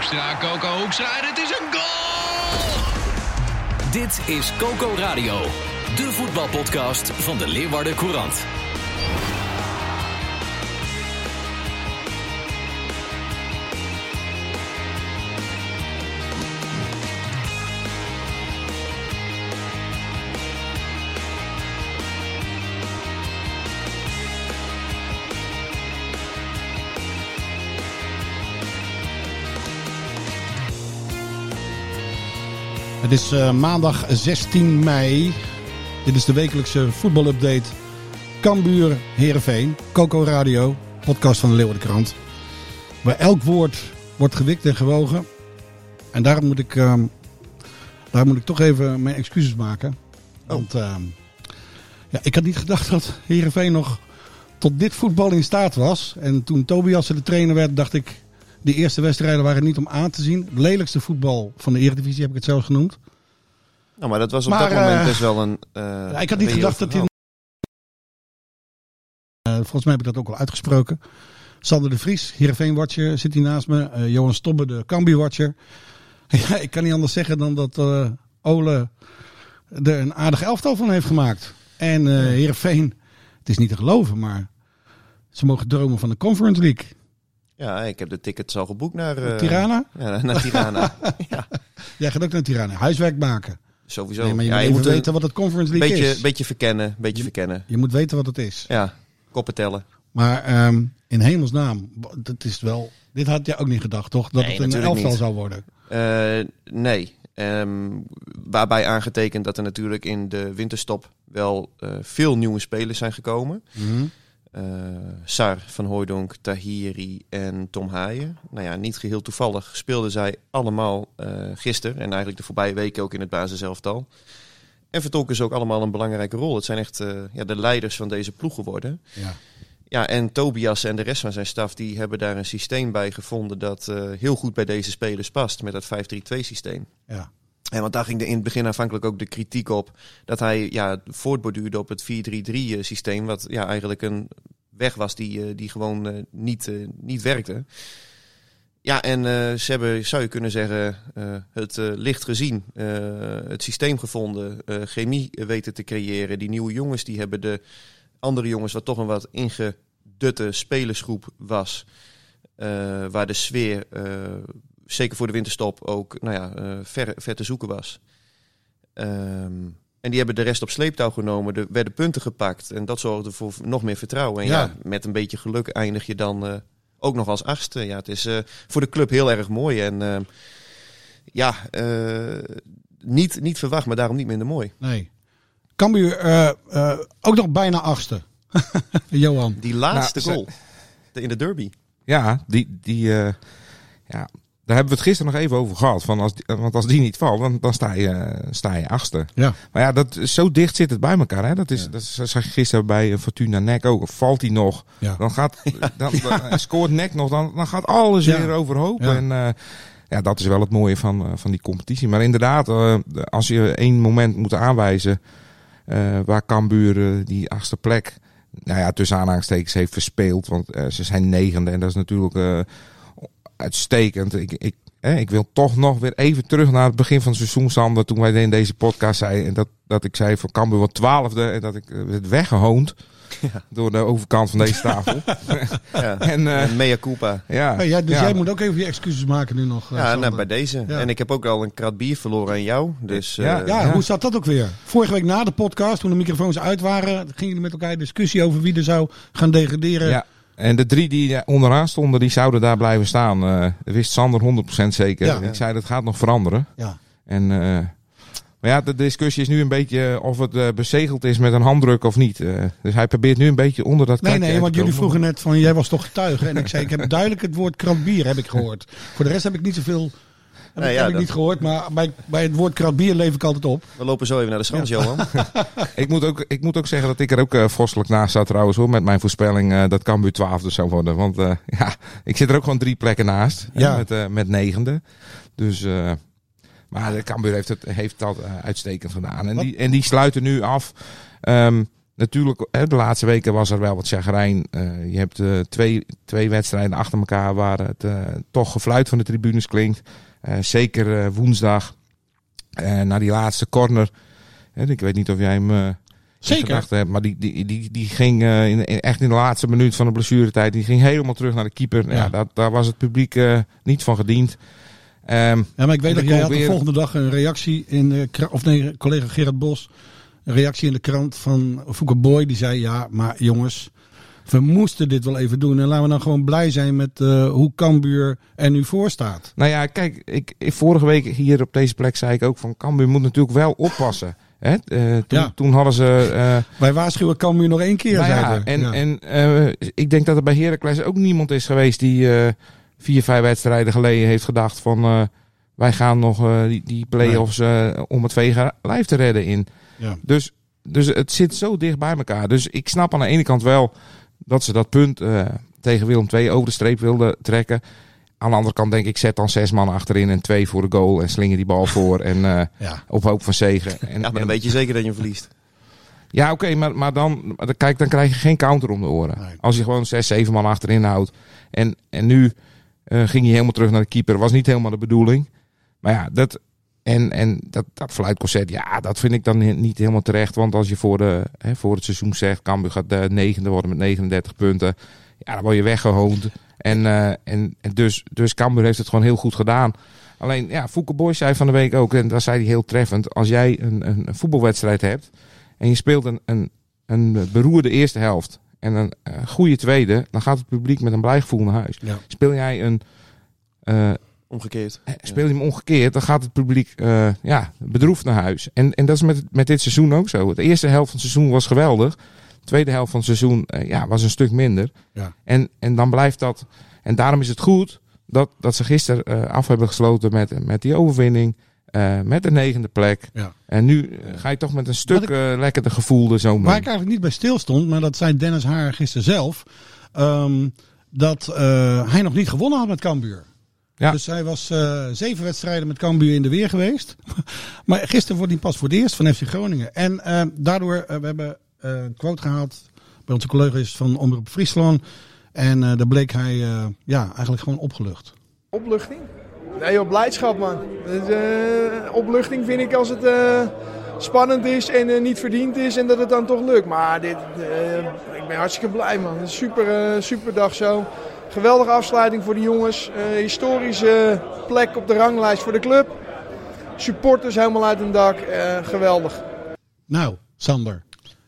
Hoekstra, Coco Hoekstra het is een goal! Dit is Coco Radio, de voetbalpodcast van de Leeuwarden Courant. Het is eh, maandag 16 mei. Dit is de wekelijkse voetbalupdate. Cambuur Heerenveen. Coco Radio. Podcast van de Leeuwardenkrant. Waar elk woord wordt gewikt en gewogen. En daarom moet ik, ehm, daar moet ik toch even mijn excuses maken. Want ehm, ja, ik had niet gedacht dat Heerenveen nog tot dit voetbal in staat was. En toen Tobias de trainer werd, dacht ik... Die eerste wedstrijden waren niet om aan te zien. Het lelijkste voetbal van de Eredivisie heb ik het zelfs genoemd. Nou, maar dat was op Maar, dat moment eh, best wel een... eh, Ja, ik had niet gedacht dat hij. Eh, volgens mij heb ik dat ook al uitgesproken. Sander de Vries, Heerenveen-watcher, zit hier naast me. Johan Stobbe, de Cambi-watcher. Ja, ik kan niet anders zeggen dan dat Ole er een aardig elftal van heeft gemaakt. En eh Heerenveen, het is niet te geloven, maar ze mogen dromen van de Conference League. Ja, ik heb de tickets al geboekt naar... eh, Tirana? Ja, naar Tirana. ja, Jij gaat ook naar Tirana. Huiswerk maken. sowieso. Nee, maar je ja, moet je moet een weten wat het Conference League beetje, is. beetje verkennen, beetje verkennen. Je moet weten wat het is. Ja, koppen tellen. Maar ehm, in hemelsnaam, dat is wel. Dit had je ook niet gedacht, toch? Dat Nee, het een elftal niet. zou worden. Eh, nee. Ehm, waarbij aangetekend dat er natuurlijk in de winterstop wel eh, veel nieuwe spelers zijn gekomen. Eh, Sar van Hooijdonk, Tahiri en Tom Haaien. Nou ja, niet geheel toevallig speelden zij allemaal eh gisteren en eigenlijk de voorbije weken ook in het basiselftal. En vertolken ze ook allemaal een belangrijke rol. Het zijn echt eh, ja, de leiders van deze ploeg geworden. Ja. Ja, en Tobias en de rest van zijn staf die hebben daar een systeem bij gevonden dat eh, heel goed bij deze spelers past met dat 5-3-2 systeem. Ja. En want daar ging er in het begin aanvankelijk ook de kritiek op dat hij ja, voortborduurde op het 4-3-3 systeem, wat ja, eigenlijk een weg was die, eh, die gewoon eh, niet, eh, niet werkte. Ja, en eh, ze hebben, zou je kunnen zeggen, eh, het eh, licht gezien, eh, het systeem gevonden, eh, chemie weten te creëren. Die nieuwe jongens, die hebben de andere jongens, wat toch een wat ingedutte spelersgroep was, eh, waar de sfeer, eh, zeker voor de winterstop, ook nou ja, eh, ver, ver te zoeken was. Ehm, en die hebben de rest op sleeptouw genomen. Er werden punten gepakt. En dat zorgde voor nog meer vertrouwen. En ja, Ja. met een beetje geluk eindig je dan eh, ook nog als achtste. Ja, het is eh, voor de club heel erg mooi. En eh, ja, eh, niet, niet verwacht, maar daarom niet minder mooi. Nee. Cambuur eh, eh, ook nog bijna achtste. Johan. Die laatste Nou, ze- goal de- in de derby. Ja, die, die, eh, ja, daar hebben we het gisteren nog even over gehad. Van als, want als die niet valt, dan, dan sta, je, eh, sta je achtste. Ja. Maar ja, dat, zo dicht zit het bij elkaar. Hè? Dat, is, dat zag je gisteren bij eh, Fortuna Nek ook. Valt hij nog, Ja. dan gaat, dan, dan scoort Nek nog, dan, dan gaat alles weer overhoop. Ja. En eh, ja, dat is wel het mooie van, eh, van die competitie. Maar inderdaad, eh, als je één moment moet aanwijzen eh, waar Cambuur eh, die achtste plek, nou ja, tussen aanhalingstekens heeft verspeeld. Want eh, ze zijn negende en dat is natuurlijk eh, uitstekend. Ik, ik, hè, ik wil toch nog weer even terug naar het begin van het seizoen, Sander. Toen wij in deze podcast zeiden dat, dat ik zei van Cambuur wordt twaalfde en dat ik eh, werd weggehoond door de overkant van deze tafel. Ja. en eh, En mea culpa. ja, Oh, ja, dus ja. jij moet ook even je excuses maken nu nog. eh, Ja, nou, bij deze. Ja. En ik heb ook al een krat bier verloren aan jou. Dus Ja, eh, Ja, Ja. hoe zat dat ook weer? Vorige week na de podcast, toen de microfoons uit waren, gingen jullie met elkaar in discussie over wie er zou gaan degraderen. En de drie die eh, onderaan stonden, die zouden daar blijven staan. Eh, dat wist Sander 100% zeker. Ja. Ik zei dat gaat nog veranderen. Ja. En eh, Maar ja, de discussie is nu een beetje of het eh, bezegeld is met een handdruk of niet. Eh, dus hij probeert nu een beetje onder dat Nee, nee, want jullie vroegen net van, jij was toch getuige? En ik zei, ik heb duidelijk het woord kratbier heb ik gehoord. Voor de rest heb ik niet zoveel... Heb, Nee, ik- ja, heb ik dat- niet gehoord, maar bij, bij het woord kratbier leef ik altijd op. We lopen zo even naar de schans, Johan. Ik moet, ook, ik moet ook zeggen dat ik er ook eh vorstelijk naast zat trouwens hoor. Met mijn voorspelling eh, dat Cambuur 12 zou worden. Want eh, ja, ik zit er ook gewoon drie plekken naast. Ja. met, eh, met negende. Dus, eh, maar de Cambuur heeft het, heeft dat uitstekend gedaan. En Wat? die, en die sluiten nu af. Ehm, natuurlijk, hè, de laatste weken was er wel wat chagrijn. Eh, je hebt eh, twee, twee wedstrijden achter elkaar waar het eh, toch gefluit van de tribunes klinkt. Eh, zeker eh, woensdag. Eh, na die laatste corner. Hè, ik weet niet of jij hem... Zeker. hebt. Maar die, die, die, die ging in, echt in de laatste minuut van de blessuretijd. Die ging helemaal terug naar de keeper. Ja. Ja. dat, daar was het publiek niet van gediend. Ehm, Ja, maar ik weet dat jij had de volgende dag een reactie in de krant, of nee, collega Gerard Bos, een reactie in de krant van Fouke Boy. Die zei, ja, maar jongens, we moesten dit wel even doen. En laten we dan gewoon blij zijn met eh, hoe Cambuur er nu voor staat. nou ja, kijk, ik, ik- vorige week hier op deze plek zei ik ook van Cambuur moet natuurlijk wel oppassen. Hè? Eh, toen, Ja. toen hadden ze... eh, Wij waarschuwen Cambuur nog één keer, nou ja, en, Ja. en ik denk dat er bij Heracles ook niemand is geweest die vier, vijf wedstrijden geleden heeft gedacht van... wij gaan nog die, die play-offs om het vega lijf te redden in. Ja. Dus, dus het zit zo dicht bij elkaar. Dus ik snap aan de ene kant wel dat ze dat punt eh, tegen Willem II over de streep wilden trekken. Aan de andere kant denk ik, zet dan zes man achterin en twee voor de goal en slinger die bal voor en eh, ja. op hoop van zegen. En, Ja, maar dan en- weet je zeker dat je hem verliest. ja, oké, maar, maar dan, maar dan- kijk, dan krijg je geen counter om de oren. Nee. Als je gewoon zes, zeven man achterin houdt. En, en nu eh, ging je helemaal terug naar de keeper. Was niet helemaal de bedoeling. Maar ja, dat, en, en dat, dat fluitconcert, ja, dat vind ik dan niet helemaal terecht. Want als je voor, de, hè, voor het seizoen zegt, Cambuur gaat de negende worden met 39 punten. Ja, dan word je weggehoond. En, eh, en, en dus, dus Cambuur heeft het gewoon heel goed gedaan. Alleen, ja, Fouke Boy zei van de week ook, en dat zei hij heel treffend. Als jij een, een, een voetbalwedstrijd hebt en je speelt een, een, een beroerde eerste helft en een eh, goede tweede, dan gaat het publiek met een blij gevoel naar huis. Ja. Speel jij een, eh, Omgekeerd. speel je hem omgekeerd, dan gaat het publiek eh, ja, bedroefd naar huis. En, en dat is met, met dit seizoen ook zo. De eerste helft van het seizoen was geweldig. De tweede helft van het seizoen eh, ja, was een stuk minder. Ja. En, en dan blijft dat. En daarom is het goed dat, dat ze gisteren eh, af hebben gesloten met, met die overwinning. eh, met de negende plek. Ja. En nu eh, ga je toch met een stuk ik- eh, lekkerder gevoel er zo mee. Waar ik eigenlijk niet bij stil stond, maar dat zei Dennis Haar gisteren zelf. ehm, dat eh, hij nog niet gewonnen had met Cambuur. Ja. Dus hij was eh, zeven wedstrijden met Cambuur in de weer geweest. maar gisteren wordt hij pas voor het eerst van FC Groningen. En eh, daardoor, eh, we hebben een quote gehaald bij onze collega's van Omroep Friesland. En eh daar bleek hij eh, ja, eigenlijk gewoon opgelucht. Opluchting? Nee joh, blijdschap man. Dus, eh, opluchting vind ik als het eh, spannend is en niet verdiend is en dat het dan toch lukt. Maar dit, eh, ik ben hartstikke blij man. Een super, eh, super dag zo. Geweldige afsluiting voor de jongens. Eh, historische plek op de ranglijst voor de club. Supporters helemaal uit een dak. Eh, geweldig. Nou, Sander.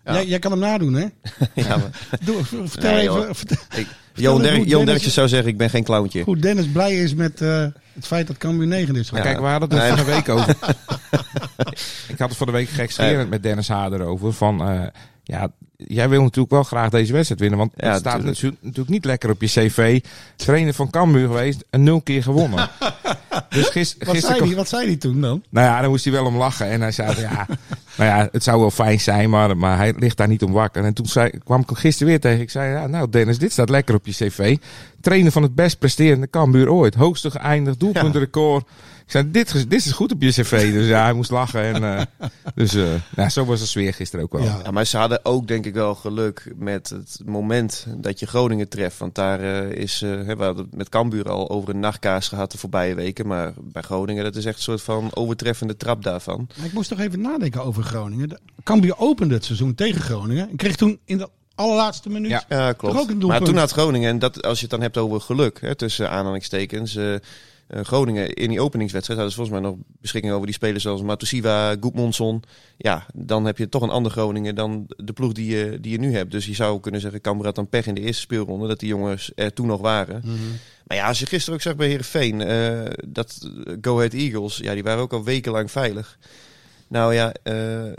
Ja. Jij, jij kan hem nadoen, hè? Ja, maar, Doe, vertel Nee, even vertel, ik, Johan, Derk, zou zeggen, ik ben geen clowntje. hoe Dennis blij is met eh, het feit dat Cambuur 9 is. Maar Ja. kijk, we hadden het Nee. van de week over. ik had het van de week gekscherend met Dennis Haar erover. Van, eh, ja, jij wil natuurlijk wel graag deze wedstrijd winnen. Want Ja, het staat tuurlijk. natuurlijk, natuurlijk niet lekker op je cv. Trainer van Cambuur geweest en nul keer gewonnen. dus gis, Wat gisteren... zei, hij, wat zei hij toen dan? Nou ja, dan moest hij wel om lachen. En hij zei, ja, nou ja, het zou wel fijn zijn, maar, maar hij ligt daar niet om wakker. En toen zei, kwam ik gisteren weer tegen. Ik zei, ja, nou Dennis, dit staat lekker op je cv. Trainer van het best presterende Cambuur ooit. Hoogste geëindigd, doelpuntenrecord. Ik zei, dit, is- dit is goed op je cv. Dus ja, hij moest lachen. En, eh, dus eh, nou, zo was de sfeer gisteren ook wel. Ja. Ja, maar ze hadden ook denk ik wel geluk met het moment dat je Groningen treft. Want daar eh, is, eh, hè, we hadden het met Cambuur al over een nachtkaas gehad de voorbije weken. Maar bij Groningen, dat is echt een soort van overtreffende trap daarvan. Maar ik moest toch even nadenken over Groningen. De- Cambuur opende het seizoen tegen Groningen. En kreeg toen in de allerlaatste minuut... Ja. Ja, Toch ook klopt. een? Maar toen had Groningen, en dat, als je het dan hebt over geluk, hè, tussen aanhalingstekens. Groningen in die openingswedstrijd hadden ze volgens mij nog beschikking over die spelers zoals Matusiwa, Goedmondson. Ja, dan heb je toch een ander Groningen dan de ploeg die je, die je nu hebt. Dus je zou kunnen zeggen, Cambuur had dan pech in de eerste speelronde, dat die jongens er toen nog waren. Mhm. Maar ja, als je gisteren ook zag bij Heerenveen, eh dat Go Ahead Eagles, ja, die waren ook al wekenlang veilig. Nou ja, eh,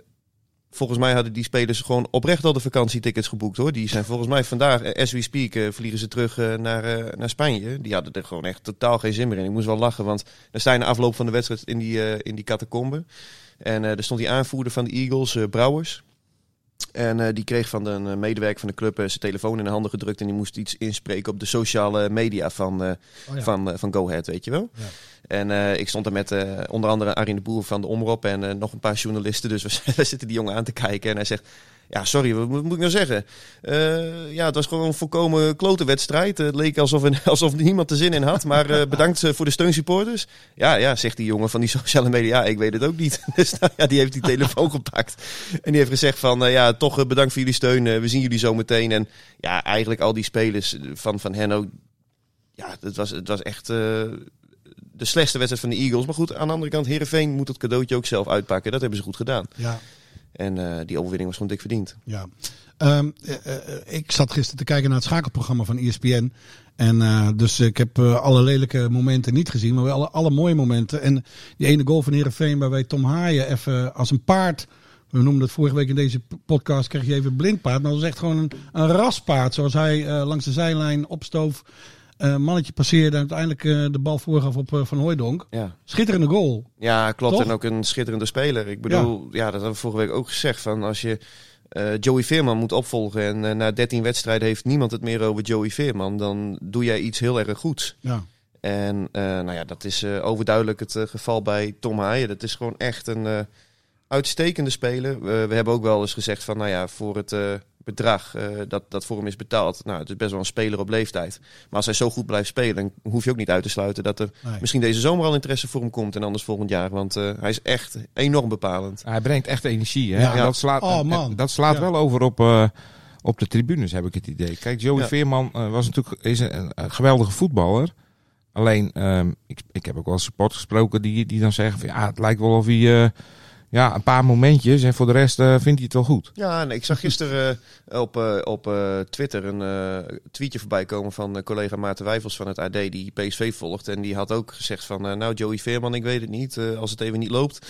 volgens mij hadden die spelers gewoon oprecht al de vakantietickets geboekt hoor. Die zijn volgens mij vandaag, eh, as we speak, eh, vliegen ze terug eh, naar, naar Spanje. Die hadden er gewoon echt totaal geen zin meer in. Ik moest wel lachen, want dan sta je na afloop van de wedstrijd in die, in die catacombe. En er stond die aanvoerder van de Eagles, Brouwers. En eh, die kreeg van een eh, medewerker van de club eh, zijn telefoon in de handen gedrukt. En die moest iets inspreken op de sociale media van, Oh ja. van, van Go Ahead, weet je wel. Ja. En ik stond er met onder andere Arjen de Boer van de Omroep en nog een paar journalisten. Dus we, we zitten die jongen aan te kijken en hij zegt... Ja, sorry, wat moet, ik nou zeggen? Eh, ja, het was gewoon een volkomen klote wedstrijd. Het leek alsof, er- alsof niemand er zin in had. Maar eh, bedankt eh, voor de steunsupporters. Ja, ja, zegt die jongen van die sociale media. Ik weet het ook niet. Dus nou, ja, die heeft die telefoon gepakt. En die heeft gezegd van, ja, toch bedankt voor jullie steun. We zien jullie zo meteen. En ja, eigenlijk al die spelers van, van Henno... Ja, het was, het was echt... de slechtste wedstrijd van de Eagles. Maar goed, aan de andere kant, Herenveen moet het cadeautje ook zelf uitpakken. Dat hebben ze goed gedaan. Ja, En eh, die overwinning was gewoon dik verdiend. ja. Ehm, eh, eh, ik zat gisteren te kijken naar het schakelprogramma van ESPN. En dus ik heb alle lelijke momenten niet gezien, maar wel alle, mooie momenten. En die ene goal van Herenveen waarbij Tom Haaien even als een paard. We noemden het vorige week in deze podcast, kreeg je even blindpaard. Maar dat was echt gewoon een, een raspaard. Zoals hij langs de zijlijn opstoof. Eh, mannetje passeerde en uiteindelijk eh, de bal voorgaf op eh, Van Hooijdonk. Ja. Schitterende goal. Ja, klopt. Toch? En ook een schitterende speler. Ik bedoel, ja, dat hebben we vorige week ook gezegd. Van als je Joey Veerman moet opvolgen en na 13 wedstrijden heeft niemand het meer over Joey Veerman, dan doe jij iets heel erg goeds. Ja. En nou ja, dat is overduidelijk het geval bij Tom Haaien. Dat is gewoon echt een uitstekende speler. We- we hebben ook wel eens gezegd van, nou ja, voor het bedrag eh, dat, dat voor hem is betaald. Nou, het is best wel een speler op leeftijd. Maar als hij zo goed blijft spelen, dan hoef je ook niet uit te sluiten dat er Nee. misschien deze zomer al interesse voor hem komt en anders volgend jaar. Want eh, hij is echt enorm bepalend. Hij brengt echt energie. Hè? Ja. En Dat slaat, Oh, en- dat slaat Ja. wel over op, eh, op de tribunes, heb ik het idee. Kijk, Joey Ja. Veerman was natuurlijk is een, een geweldige voetballer. Alleen, ehm, ik, ik heb ook wel support gesproken die, die dan zeggen van ja, het lijkt wel of hij ja, een paar momentjes en voor de rest eh, vindt hij het wel goed. Ja, en ik zag gisteren eh, op, eh, op Twitter een tweetje voorbij komen van collega Maarten Wijfels van het AD die PSV volgt. En die had ook gezegd van, nou Joey Veerman, ik weet het niet. Als het even niet loopt,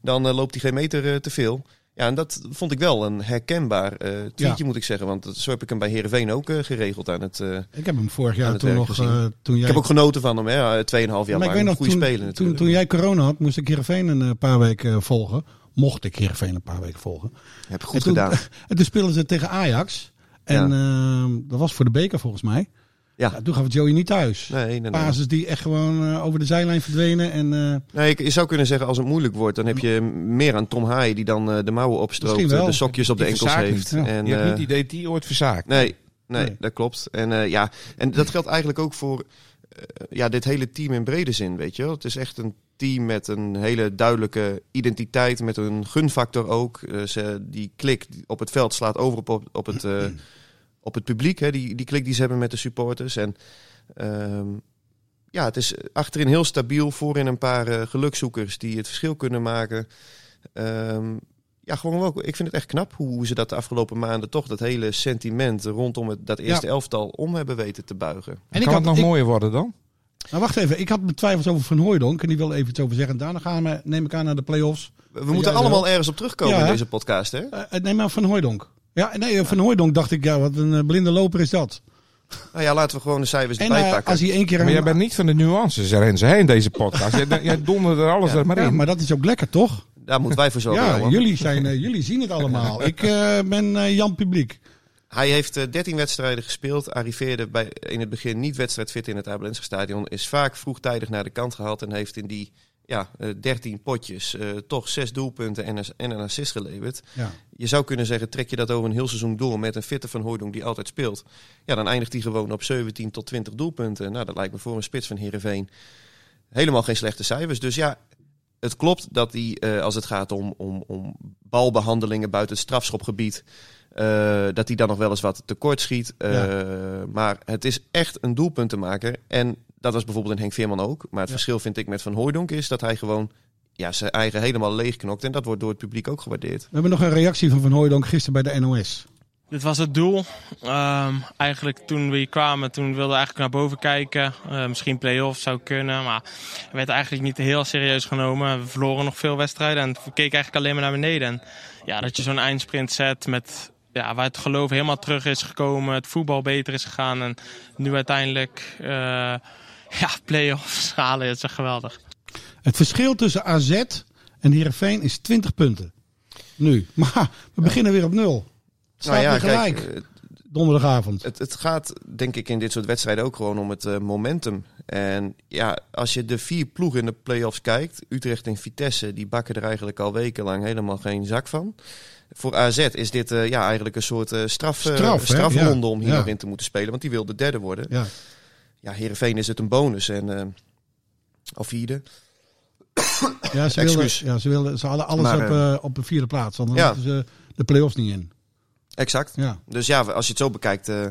dan loopt hij geen meter te veel. Ja, en dat vond ik wel een herkenbaar eh, tweetje, Ja. moet ik zeggen. Want zo heb ik hem bij Heerenveen ook eh, geregeld aan het... eh, Ik heb hem vorig jaar toen nog. toen jij, Ik heb ook genoten van hem, hè. Tweeënhalf jaar maar ik lang. weet nog, Goede toen, toen, natuurlijk. toen jij corona had, moest ik Heerenveen een paar weken volgen. Mocht ik Heerenveen een paar weken volgen. Heb goed en toen, gedaan. En toen speelden ze tegen Ajax. En ehm, dat was voor de beker volgens mij. Ja. Ja, toen gaf het Joey niet thuis. Nee, nee, nee. Basis die echt gewoon eh, over de zijlijn verdwenen. En, eh, Nee, ik, je zou kunnen zeggen als het moeilijk wordt, dan heb je meer aan Tom Haaien die dan eh, de mouwen opstroopt, de sokjes op de Die enkels heeft. niet. En, Je hebt niet het idee dat hij ooit verzaakt. nee, nee, Nee. dat klopt. En eh, ja, en dat geldt eigenlijk ook voor eh, ja, dit hele team in brede zin, weet je wel. Het is echt een team met een hele duidelijke identiteit, met een gunfactor ook. Eh, ze, die klik op het veld slaat over op, op, op het, eh, op het publiek, hè, die, die klik die ze hebben met de supporters. En ehm, ja, het is achterin heel stabiel, voorin een paar eh, gelukzoekers die het verschil kunnen maken. Ehm, ja, gewoon wel. Ik vind het echt knap hoe ze dat de afgelopen maanden toch dat hele sentiment rondom het, dat eerste elftal om hebben weten te buigen. en kan ik had, het nog ik, mooier worden dan? nou, wacht even, ik had mijn twijfels over Van Hooijdonk. En die wil even iets over zeggen. Daarna gaan we, neem ik aan, naar de play-offs. We, we moeten allemaal ergens op terugkomen Ja. in deze podcast, hè? Eh, neem maar Van Hooijdonk. Ja, nee, Van Hooijdonk dacht ik, ja, wat een eh, blinde loper is dat. Nou ja, laten we gewoon de cijfers erbij eh, pakken. als hij één keer... Maar jij bent niet van de nuances, Renze, hè, in deze podcast. jij, jij dondert er alles Ja. er maar ja, in. maar dat is ook lekker, toch? Daar moeten wij voor zorgen. Ja, jullie, zijn, eh, jullie zien het allemaal. Ik eh, ben eh, Jan Publiek. Hij heeft eh, 13 wedstrijden gespeeld, arriveerde bij, in het begin niet wedstrijdfit in het Abelense stadion, is vaak vroegtijdig naar de kant gehaald en heeft in die ja, eh, 13 potjes eh, toch zes doelpunten en een, en een assist geleverd. Ja. Je zou kunnen zeggen, trek je dat over een heel seizoen door met een fitte Van Hooydonk die altijd speelt. Ja, dan eindigt hij gewoon op 17 tot 20 doelpunten. Nou, dat lijkt me voor een spits van Heerenveen helemaal geen slechte cijfers. Dus ja, het klopt dat hij, eh, als het gaat om, om, om balbehandelingen buiten het strafschopgebied, eh, dat hij dan nog wel eens wat tekort schiet. Eh, Maar het is echt een doelpuntenmaker. En dat was bijvoorbeeld in Henk Veerman ook. Maar het Ja. verschil vind ik met Van Hooydonk is dat hij gewoon ja, zijn eigen helemaal leegknokt. En dat wordt door het publiek ook gewaardeerd. We hebben nog een reactie van Van Hooijdonk gisteren bij de NOS. dit was het doel. Ehm, eigenlijk toen we hier kwamen, toen wilden we eigenlijk naar boven kijken. Uh, misschien play-off zou kunnen, maar we werd eigenlijk niet heel serieus genomen. We verloren nog veel wedstrijden en we keken eigenlijk alleen maar naar beneden. En ja, dat je zo'n eindsprint zet met ja, waar het geloof helemaal terug is gekomen, het voetbal beter is gegaan en nu uiteindelijk uh, ja, play-offs halen, het is echt geweldig. Het verschil tussen AZ en Heerenveen is 20 punten. Nu. Maar we beginnen weer op nul. Het staat Nou ja, weer gelijk. kijk, eh, donderdagavond. Het, het gaat denk ik in dit soort wedstrijden ook gewoon om het eh, momentum. En ja, als je de vier ploegen in de play-offs kijkt, Utrecht en Vitesse, die bakken er eigenlijk al wekenlang helemaal geen zak van. Voor AZ is dit eh, ja, eigenlijk een soort eh, straf, eh, strafronde Ja. om hier Ja. nog in te moeten spelen, want die wil de derde worden. Ja. Ja, Heerenveen is het een bonus en eh of vierde. Ja, ze, wilden, ja, ze, wilden, ze hadden alles Maar, op, eh, eh, op de vierde plaats. Want dan ja. hadden ze de play-offs niet in. Exact. Ja. Dus ja, als je het zo bekijkt, eh,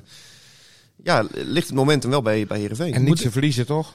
ja, ligt het momentum wel bij, bij Heerenveen. En niets te verliezen, toch?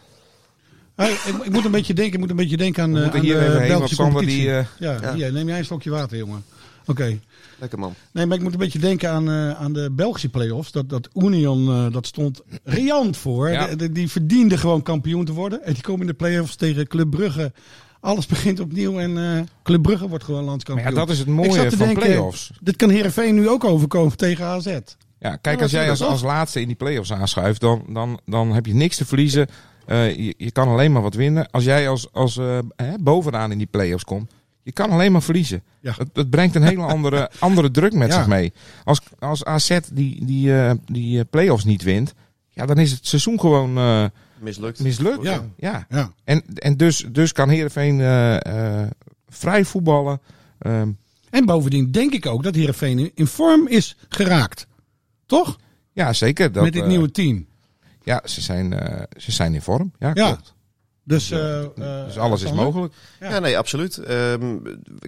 Hey, ik, ik moet een beetje denken, ik moet een beetje denken aan, eh, moeten aan hier de Belgische competitie. die... eh, ja, Ja. Hier, neem jij een slokje water, jongen. Oké. Lekker man. Nee, maar ik moet een beetje denken aan, eh, aan de Belgische play-offs. Dat, dat Union, eh, dat stond riant voor. Ja. De- de- die verdiende gewoon kampioen te worden. En die komen in de play-offs tegen Club Brugge. Alles begint opnieuw en eh, Club Brugge wordt gewoon maar landskampioen. ja, dat is het mooie van denken, play-offs. Dit kan Heerenveen nu ook overkomen tegen AZ. Ja, kijk, als jij als, als laatste in die play-offs aanschuift, dan, dan, dan heb je niks te verliezen. Eh, je, je kan alleen maar wat winnen. Als jij als, als eh, hè, bovenaan in die play-offs komt, je kan alleen maar verliezen. Ja. Het, het brengt een hele andere, andere druk met Ja. zich mee. Als, als AZ die, die, eh, die play-offs niet wint, ja, dan is het seizoen gewoon eh, Mislukt. mislukt. Ja. ja. Ja. En, en dus, dus kan Heerenveen eh, eh, vrij voetballen. Ehm, En bovendien denk ik ook dat Heerenveen in- in vorm is geraakt. Toch? ja, zeker. Dat, Met dit nieuwe team. Ja, ze zijn, eh, ze zijn in vorm. Ja, Ja. klopt. Dus, eh, eh, Dus alles is mogelijk. Ja. Ja, nee, absoluut. Ehm,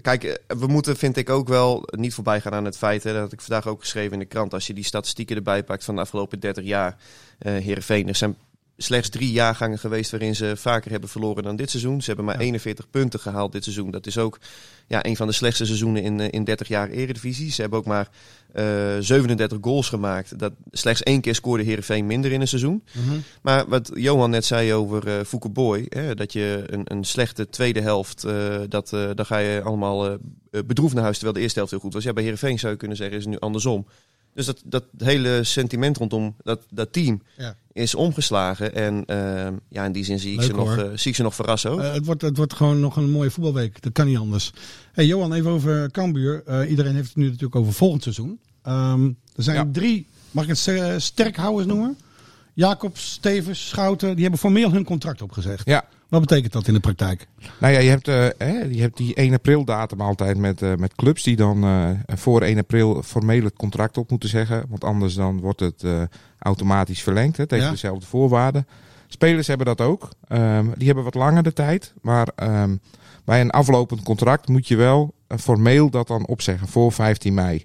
kijk, we moeten, vind ik ook wel, niet voorbij gaan aan het feit, hè, dat had ik vandaag ook geschreven in de krant, als je die statistieken erbij pakt van de afgelopen 30 jaar, eh Heerenveen, er zijn slechts drie jaargangen geweest waarin ze vaker hebben verloren dan dit seizoen. Ze hebben maar 41 punten gehaald dit seizoen. Dat is ook ja, een van de slechtste seizoenen in, eh, in 30 jaar Eredivisie. Ze hebben ook maar eh 37 goals gemaakt. Dat, slechts één keer scoorde Heerenveen minder in een seizoen. Mhm. Maar wat Johan net zei over eh Fouke Boy, hè, dat je een, een slechte tweede helft, eh, dat, eh, dan ga je allemaal eh, bedroefd naar huis, terwijl de eerste helft heel goed was. Ja, bij Heerenveen zou je kunnen zeggen, is het nu andersom. Dus dat, dat hele sentiment rondom dat, dat team Ja. is omgeslagen. En eh, ja, in die zin zie ik, Leuk, ze nog, eh, zie ik ze nog verrassen ook. Eh, het, wordt, het wordt gewoon nog een mooie voetbalweek. Dat kan niet anders. Hey Johan, even over Cambuur. Iedereen heeft het nu natuurlijk over volgend seizoen. Ehm, er zijn Ja. drie, mag ik het sterkhouders noemen? Jacobs, Stevens, Schouten. Die hebben formeel hun contract opgezegd. Ja. Wat betekent dat in de praktijk? Nou ja, je hebt, eh, hè, je hebt die 1 april datum altijd met, eh, met clubs die dan eh, voor 1 april formeel het contract op moeten zeggen. Want anders dan wordt het automatisch verlengd hè, tegen Ja. dezelfde voorwaarden. Spelers hebben dat ook. Ehm, die hebben wat langer de tijd. Maar ehm, bij een aflopend contract moet je wel formeel dat dan opzeggen voor 15 mei.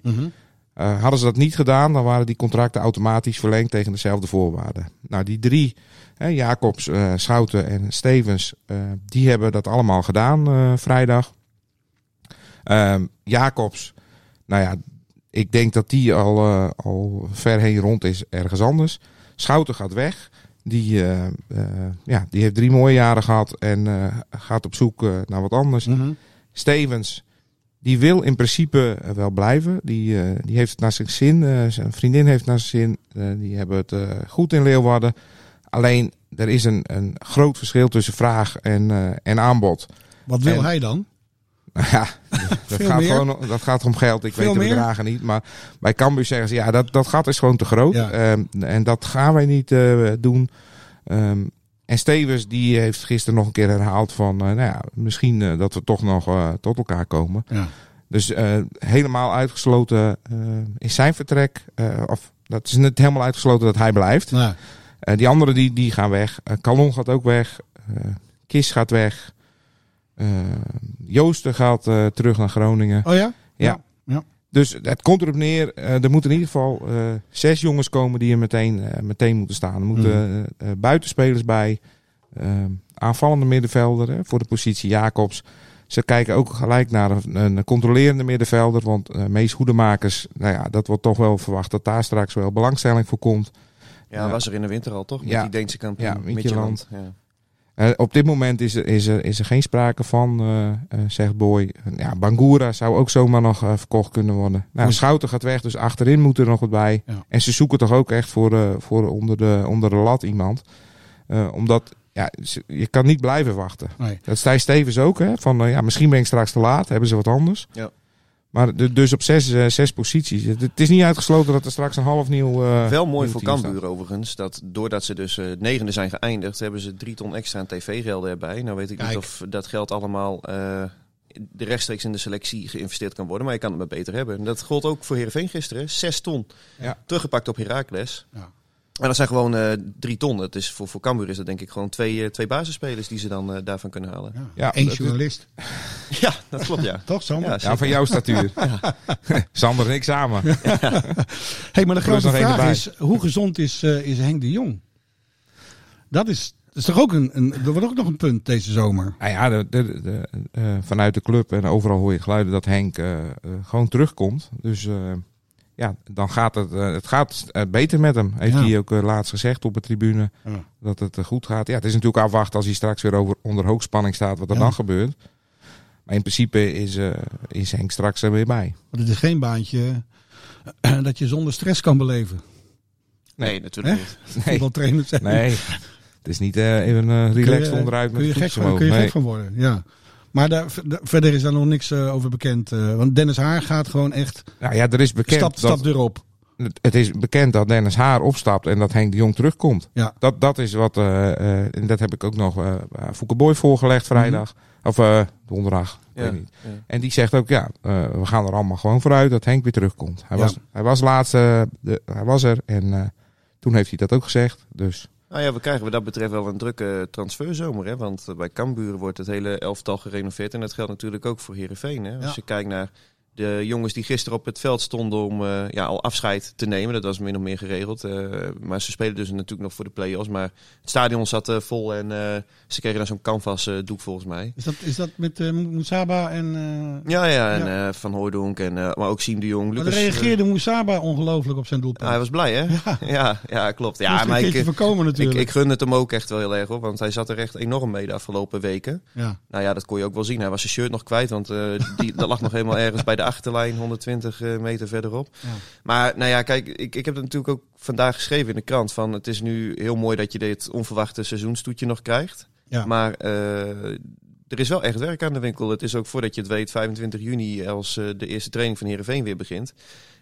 Eh, hadden ze dat niet gedaan, dan waren die contracten automatisch verlengd tegen dezelfde voorwaarden. Nou, die drie, hè, Jacobs, eh, Schouten en Stevens, eh, die hebben dat allemaal gedaan vrijdag. Ehm, Jacobs, nou ja, ik denk dat die al, al ver heen rond is ergens anders. Schouten gaat weg. Die, ja, die heeft drie mooie jaren gehad en gaat op zoek naar wat anders. Mhm. Stevens, die wil in principe eh, wel blijven. Die, eh, die heeft het naar zijn zin. eh, zijn vriendin heeft het naar zijn zin. Die hebben het goed in Leeuwarden. Alleen, er is een, een groot verschil tussen vraag en, en aanbod. Wat wil En- hij dan? Nou ja, dat gaat, meer? gewoon, dat gaat om geld. Ik Veel weet de meer? bedragen niet. Maar bij Cambuur zeggen ze, ja, dat, dat gat is gewoon te groot. Ja. Ehm, en dat gaan wij niet doen. Ehm, en Stevens, die heeft gisteren nog een keer herhaald van... eh, nou ja, misschien eh, dat we toch nog eh, tot elkaar komen. Ja. Dus helemaal uitgesloten is zijn vertrek. Of dat is niet helemaal uitgesloten dat hij blijft. Die anderen die, die gaan weg. Eh Calon gaat ook weg. Eh Kis gaat weg. Joosten gaat terug naar Groningen. oh ja? Ja. ja. Dus het komt erop neer. eh, er moeten in ieder geval eh, zes jongens komen die er meteen, eh, meteen moeten staan. Er moeten eh, eh, buitenspelers bij. aanvallende middenvelder hè, voor de positie Jacobs. Ze kijken ook gelijk naar een, een controlerende middenvelder. Want eh Mees Hoedemakers, nou ja, dat wordt toch wel verwacht dat daar straks wel belangstelling voor komt. Ja, Ja. was er in de winter al, toch? Met Ja. die Deense kampioen, Ja. Midtjylland. Ja. Eh, op dit moment is er, is, er, is er geen sprake van, eh, eh, zegt Boy. Ja, Bangura zou ook zomaar nog verkocht kunnen worden. Nou, Schouten gaat weg, dus achterin moet er nog wat bij. Ja. En ze zoeken toch ook echt voor, eh, voor onder, de, onder de lat iemand. Eh, omdat ja, je kan niet blijven wachten. Nee. Dat zei Stevens ook. Hè, van, ja, misschien ben ik straks te laat. Hebben ze wat anders. Ja. Maar de- dus op zes, eh, zes posities. Het, het is niet uitgesloten dat er straks een half nieuw... eh, Wel mooi nieuw voor Cambuur overigens, dat doordat ze dus eh, negende zijn geëindigd, hebben ze drie ton extra aan tv-gelden erbij. Nou weet ik Kijk. niet of dat geld allemaal eh, de rechtstreeks in de selectie geïnvesteerd kan worden, maar je kan het maar beter hebben. En dat gold ook voor Heerenveen gisteren, zes ton. Ja. Teruggepakt op Heracles. Ja. En dat zijn gewoon eh, drie ton. Het is voor, voor Cambuur is dat denk ik gewoon twee, eh, twee basisspelers die ze dan eh, daarvan kunnen halen. Ja. Ja, Eén dat- journalist. Ja, dat klopt ja. Toch, Sander? Ja, van jouw statuur. Sander en ik samen. hey, maar de grote vraag erbij. is, hoe gezond is, eh, is Henk de Jong? Dat is, dat is toch ook een, een, er wordt ook nog een punt deze zomer. Nou ja, de, de, de, eh, vanuit de club en overal hoor je geluiden dat Henk gewoon terugkomt. Dus eh, ja, dan gaat het, eh, het gaat eh, beter met hem. Heeft Ja. hij ook eh, laatst gezegd op de tribune Ja. dat het goed gaat. Ja, het is natuurlijk afwachten als hij straks weer over, onder hoogspanning staat wat er Ja. dan gebeurt. Maar in principe is, eh, is Henk straks er weer bij. Want het is geen baantje dat je zonder stress kan beleven. Nee, natuurlijk Hè? niet. Nee, Voetbaltrainer zijn. nee. het is niet eh, even eh, relaxed Kun je- onderuit met kun je het gek van, kun je Nee. gek van worden, ja. Maar daar, verder is daar nog niks eh, over bekend. eh, want Dennis Haar gaat gewoon echt Nou ja, er is bekend stap, dat, stap erop. het, het is bekend dat Dennis Haar opstapt en dat Henk de Jong terugkomt. Ja. Dat, dat is wat, eh, eh, en dat heb ik ook nog uh, Fouke Boy voorgelegd vrijdag. Of eh, donderdag, ik Ja, weet niet. ja. En die zegt ook, ja, eh, we gaan er allemaal gewoon vooruit dat Henk weer terugkomt. Hij, Ja. was, hij was laatst, eh, de, hij was er en eh, toen heeft hij dat ook gezegd. Dus Nou ja, we krijgen wat dat betreft wel een drukke transferzomer. Hè? Want eh, bij Cambuur wordt het hele elftal gerenoveerd. En dat geldt natuurlijk ook voor Heerenveen. Hè? Als Ja. je kijkt naar de jongens die gisteren op het veld stonden om eh, ja, al afscheid te nemen. Dat was min of meer geregeld. eh, maar ze spelen dus natuurlijk nog voor de play-offs. Maar het stadion zat eh, vol en ze kregen daar zo'n canvas doek volgens mij. Is dat, is dat met Moesaba en... Ja, ja, en Ja. Van Hooijdonk, en, maar ook Siem de Jong. Lucas, reageerde Moesaba ongelooflijk op zijn doelpunt. hij was blij, hè? Ja. Ja, ja, klopt. Ja, maar ik, voorkomen ik, natuurlijk. ik gun het hem ook echt wel heel erg hoor. Want hij zat er echt enorm mee de afgelopen weken. ja. Nou ja, dat kon je ook wel zien. Hij was zijn shirt nog kwijt, want die, dat lag nog helemaal ergens bij de achterlijn, 120 eh, meter verderop. Ja. Maar nou ja, kijk, ik, ik heb het natuurlijk ook vandaag geschreven in de krant. Van het is nu heel mooi dat je dit onverwachte seizoenstoetje nog krijgt. Ja. Maar eh, er is wel echt werk aan de winkel. Het is ook voordat je het weet, 25 juni, als eh, de eerste training van Heerenveen weer begint.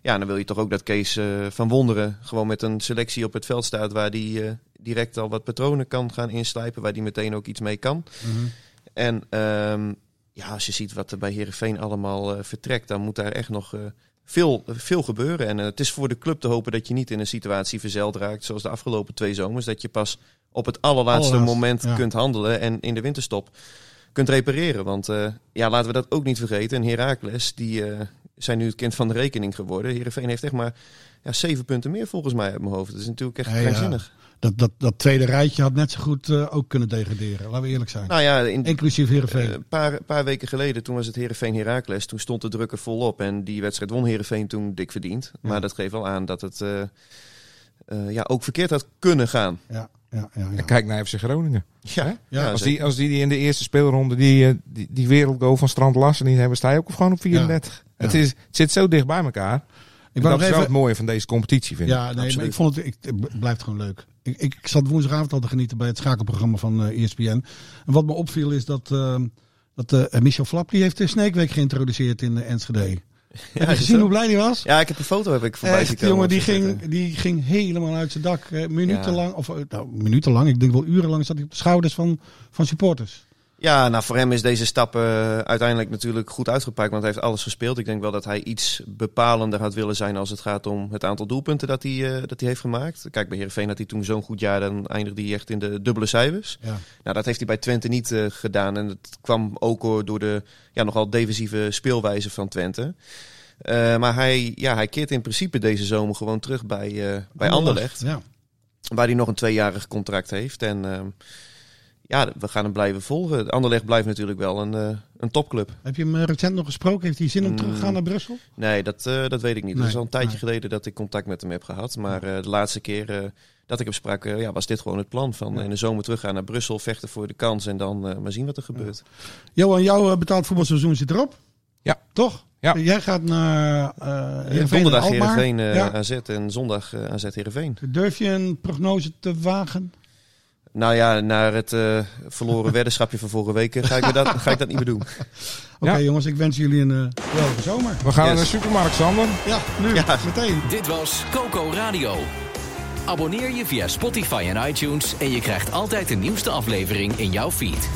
Ja, dan wil je toch ook dat Kees van Wonderen gewoon met een selectie op het veld staat waar die eh, direct al wat patronen kan gaan inslijpen, waar die meteen ook iets mee kan. Mhm. En ehm, ja, als je ziet wat er bij Herenveen allemaal eh, vertrekt, dan moet daar echt nog eh, veel, veel gebeuren. En eh, het is voor de club te hopen dat je niet in een situatie verzeild raakt, zoals de afgelopen twee zomers, dat je pas op het allerlaatste moment ja. kunt handelen en in de winterstop kunt repareren. Want ja, laten we dat ook niet vergeten. En Heracles, die zijn nu het kind van de rekening geworden. Herenveen heeft echt maar ja, zeven punten meer volgens mij uit mijn hoofd. Dat is natuurlijk echt Ja, ja. krankzinnig. Dat, dat, dat tweede rijtje had net zo goed eh, ook kunnen degraderen. Laten we eerlijk zijn. Nou ja, in, Inclusief Heerenveen. Een paar, paar weken geleden, toen was het Heerenveen Heracles. Toen stond de druk er volop. En die wedstrijd won Heerenveen toen dik verdiend. Ja. Maar dat geeft wel aan dat het eh, eh, ja, ook verkeerd had kunnen gaan. ja, ja, ja, ja. en kijk naar FC Groningen. Ja, Ja, als, die, als die in de eerste speelronde die, eh, die, die wereldgoal van Strand Larsen niet hebben, sta je ook gewoon op 34. Het, Ja. is, het zit zo dicht bij elkaar. Ik dat wou is nog wel even... het mooie van deze competitie, vind ik. Ja, nee, maar ik vond het, ik, het blijft gewoon leuk. Ik, ik, zat woensdagavond al te genieten bij het schakelprogramma van eh ESPN. En wat me opviel is dat, eh, dat eh, Michel Flap die heeft de Sneekweek geïntroduceerd in Enschede. heb je gezien hoe blij die was? Ja, ik heb een foto heb ik voorbij Echt, komen jongen, die ging, die ging helemaal uit zijn dak. minutenlang, of eh, nou, minutenlang, ik denk wel urenlang zat hij op de schouders van, van supporters. Ja, nou voor hem is deze stap eh, uiteindelijk natuurlijk goed uitgepakt. Want hij heeft alles gespeeld. Ik denk wel dat hij iets bepalender had willen zijn als het gaat om het aantal doelpunten dat hij, eh, dat hij heeft gemaakt. Kijk, bij Heerenveen had hij toen zo'n goed jaar. Dan eindigde hij echt in de dubbele cijfers. Ja. Nou, dat heeft hij bij Twente niet eh, gedaan. En dat kwam ook door de ja, nogal defensieve speelwijze van Twente. Maar hij, ja, hij keert in principe deze zomer gewoon terug bij, bij Anderlecht. Ja. Waar hij nog een tweejarig contract heeft. En ehm, ja, we gaan hem blijven volgen. Anderlecht blijft natuurlijk wel een, eh, een topclub. Heb je hem eh, recent nog gesproken? Heeft hij zin om Mm. terug te gaan naar Brussel? Nee, dat, eh, dat weet ik niet. Nee, Het is al een tijdje nee. geleden dat ik contact met hem heb gehad. Maar eh, de laatste keer eh, dat ik hem sprak, ja, was dit gewoon het plan. Van Ja. in de zomer teruggaan naar Brussel, vechten voor de kans en dan eh, maar zien wat er gebeurt. Johan, jouw betaald voetbalseizoen zit erop. Ja. Toch? Ja. Jij gaat naar eh Ja, Heerenveen donderdag. Heerenveen eh Ja. AZ en zondag eh, AZ Heerenveen. Durf je een prognose te wagen? Nou ja, naar het eh, verloren weddenschapje van vorige week eh, ga ik, me dat, ga ik dat niet meer doen. Oké Ja. jongens, ik wens jullie een uh, geweldige zomer. We gaan Yes. naar de supermarkt, Sander. Ja, nu, Ja. meteen. Dit was Coco Radio. Abonneer je via Spotify en iTunes en je krijgt altijd de nieuwste aflevering in jouw feed.